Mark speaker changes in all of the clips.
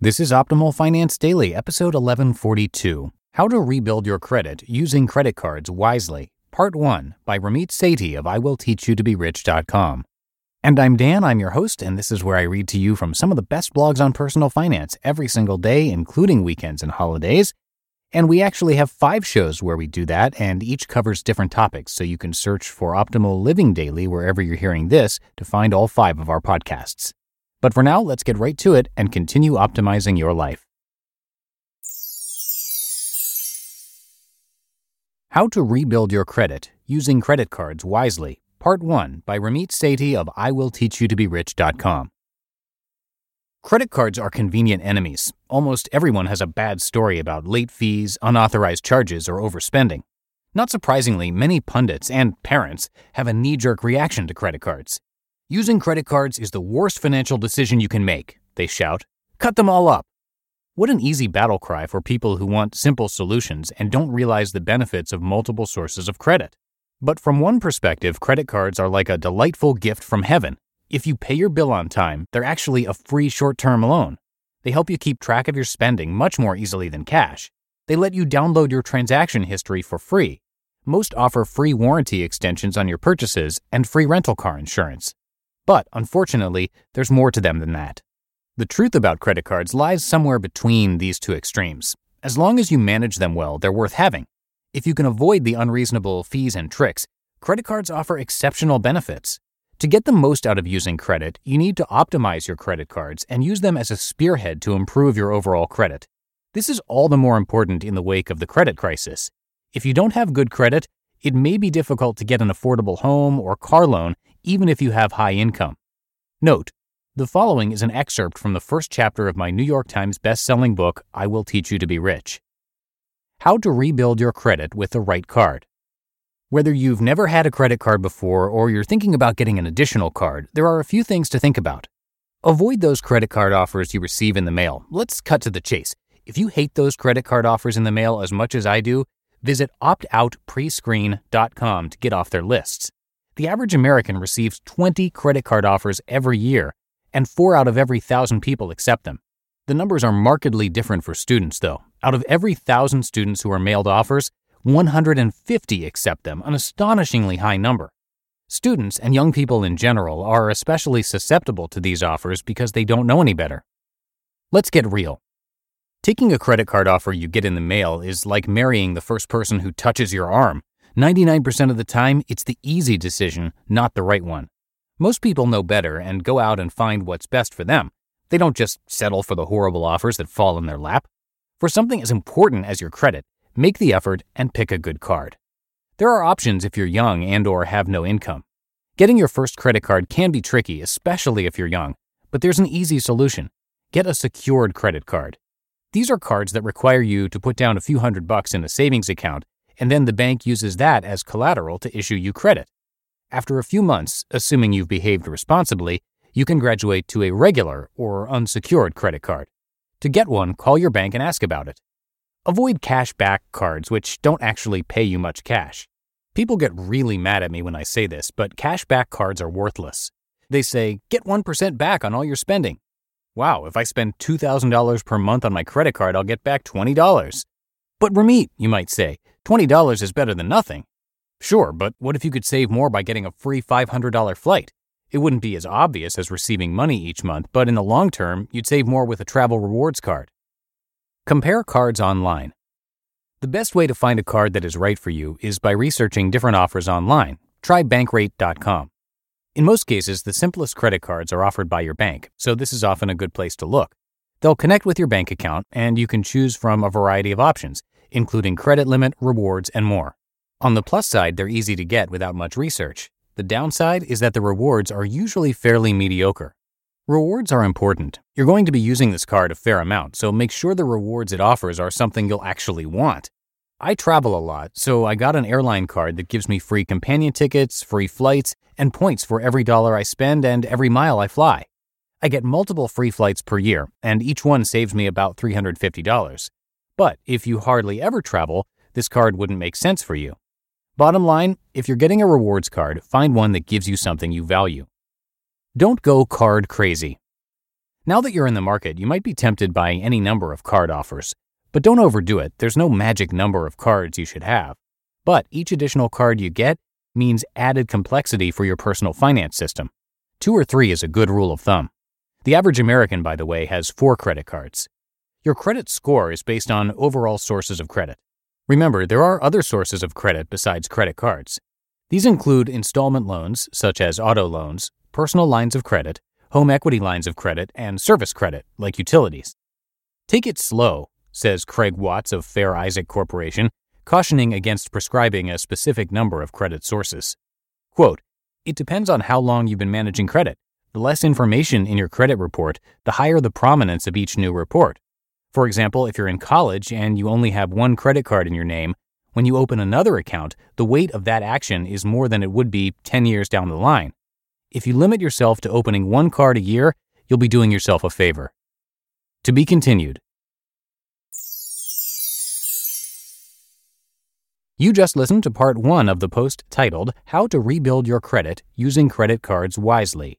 Speaker 1: This is Optimal Finance Daily, episode 1142 How to Rebuild Your Credit Using Credit Cards Wisely, Part 1 by Ramit Sethi of IWillTeachYouToBeRich.com. And I'm Dan, I'm your host, and this is where I read to you from some of the best blogs on personal finance every single day, including weekends and holidays. And we actually have five shows where we do that, and each covers different topics, so you can search for Optimal Living Daily wherever you're hearing this to find all five of our podcasts. But for now, let's get right to it and continue optimizing your life. How to Rebuild Your Credit Using Credit Cards Wisely, Part 1 by Ramit Sethi of IWillTeachYouToBeRich.com. Credit cards are convenient enemies. Almost everyone has a bad story about late fees, unauthorized charges, or overspending. Not surprisingly, many pundits and parents have a knee jerk reaction to credit cards. Using credit cards is the worst financial decision you can make, they shout. Cut them all up. What an easy battle cry for people who want simple solutions and don't realize the benefits of multiple sources of credit. But from one perspective, credit cards are like a delightful gift from heaven. If you pay your bill on time, they're actually a free short term loan. They help you keep track of your spending much more easily than cash. They let you download your transaction history for free. Most offer free warranty extensions on your purchases and free rental car insurance. But unfortunately, there's more to them than that. The truth about credit cards lies somewhere between these two extremes. As long as you manage them well, they're worth having. If you can avoid the unreasonable fees and tricks, credit cards offer exceptional benefits. To get the most out of using credit, you need to optimize your credit cards and use them as a spearhead to improve your overall credit. This is all the more important in the wake of the credit crisis. If you don't have good credit, it may be difficult to get an affordable home or car loan even if you have high income. Note, the following is an excerpt from the first chapter of my New York Times best-selling book, I Will Teach You to Be Rich. How to rebuild your credit with the right card. Whether you've never had a credit card before or you're thinking about getting an additional card, there are a few things to think about. Avoid those credit card offers you receive in the mail. Let's cut to the chase. If you hate those credit card offers in the mail as much as I do, visit optoutprescreen.com to get off their lists. The average American receives 20 credit card offers every year, and 4 out of every 1,000 people accept them. The numbers are markedly different for students, though. Out of every 1,000 students who are mailed offers, 150 accept them, an astonishingly high number. Students and young people in general are especially susceptible to these offers because they don't know any better. Let's get real. Taking a credit card offer you get in the mail is like marrying the first person who touches your arm. 99% of the time, it's the easy decision, not the right one. Most people know better and go out and find what's best for them. They don't just settle for the horrible offers that fall in their lap. For something as important as your credit, make the effort and pick a good card. There are options if you're young and or have no income. Getting your first credit card can be tricky, especially if you're young, but there's an easy solution. Get a secured credit card. These are cards that require you to put down a few hundred bucks in a savings account and then the bank uses that as collateral to issue you credit. After a few months, assuming you've behaved responsibly, you can graduate to a regular or unsecured credit card. To get one, call your bank and ask about it. Avoid cash back cards, which don't actually pay you much cash. People get really mad at me when I say this, but cash back cards are worthless. They say, get 1% back on all your spending. Wow, if I spend $2,000 per month on my credit card, I'll get back $20. But Ramit, you might say, $20 is better than nothing. Sure, but what if you could save more by getting a free $500 flight? It wouldn't be as obvious as receiving money each month, but in the long term, you'd save more with a travel rewards card. Compare cards online. The best way to find a card that is right for you is by researching different offers online. Try bankrate.com. In most cases, the simplest credit cards are offered by your bank, so this is often a good place to look. They'll connect with your bank account, and you can choose from a variety of options, including credit limit, rewards, and more. On the plus side, they're easy to get without much research. The downside is that the rewards are usually fairly mediocre. Rewards are important. You're going to be using this card a fair amount, so make sure the rewards it offers are something you'll actually want. I travel a lot, so I got an airline card that gives me free companion tickets, free flights, and points for every dollar I spend and every mile I fly. I get multiple free flights per year, and each one saves me about $350. But if you hardly ever travel, this card wouldn't make sense for you. Bottom line if you're getting a rewards card, find one that gives you something you value. Don't go card crazy. Now that you're in the market, you might be tempted by any number of card offers. But don't overdo it, there's no magic number of cards you should have. But each additional card you get means added complexity for your personal finance system. Two or three is a good rule of thumb. The average American, by the way, has four credit cards. Your credit score is based on overall sources of credit. Remember, there are other sources of credit besides credit cards. These include installment loans, such as auto loans, personal lines of credit, home equity lines of credit, and service credit, like utilities. Take it slow, says Craig Watts of Fair Isaac Corporation, cautioning against prescribing a specific number of credit sources. Quote, It depends on how long you've been managing credit. The less information in your credit report, the higher the prominence of each new report. For example, if you're in college and you only have one credit card in your name, when you open another account, the weight of that action is more than it would be 10 years down the line. If you limit yourself to opening one card a year, you'll be doing yourself a favor. To be continued. You just listened to part one of the post titled How to Rebuild Your Credit Using Credit Cards Wisely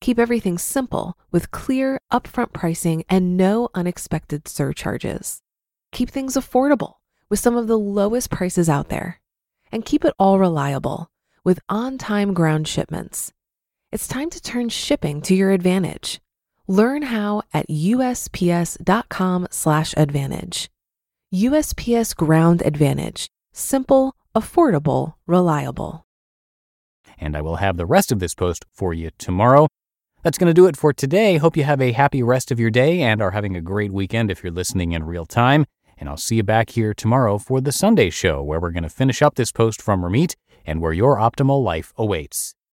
Speaker 2: Keep everything simple with clear, upfront pricing and no unexpected surcharges. Keep things affordable with some of the lowest prices out there. And keep it all reliable with on time ground shipments. It's time to turn shipping to your advantage. Learn how at USPS.com/slash advantage. USPS Ground Advantage. Simple, affordable, reliable.
Speaker 1: And I will have the rest of this post for you tomorrow. That's going to do it for today. Hope you have a happy rest of your day and are having a great weekend if you're listening in real time. And I'll see you back here tomorrow for the Sunday show, where we're going to finish up this post from Ramit and where your optimal life awaits.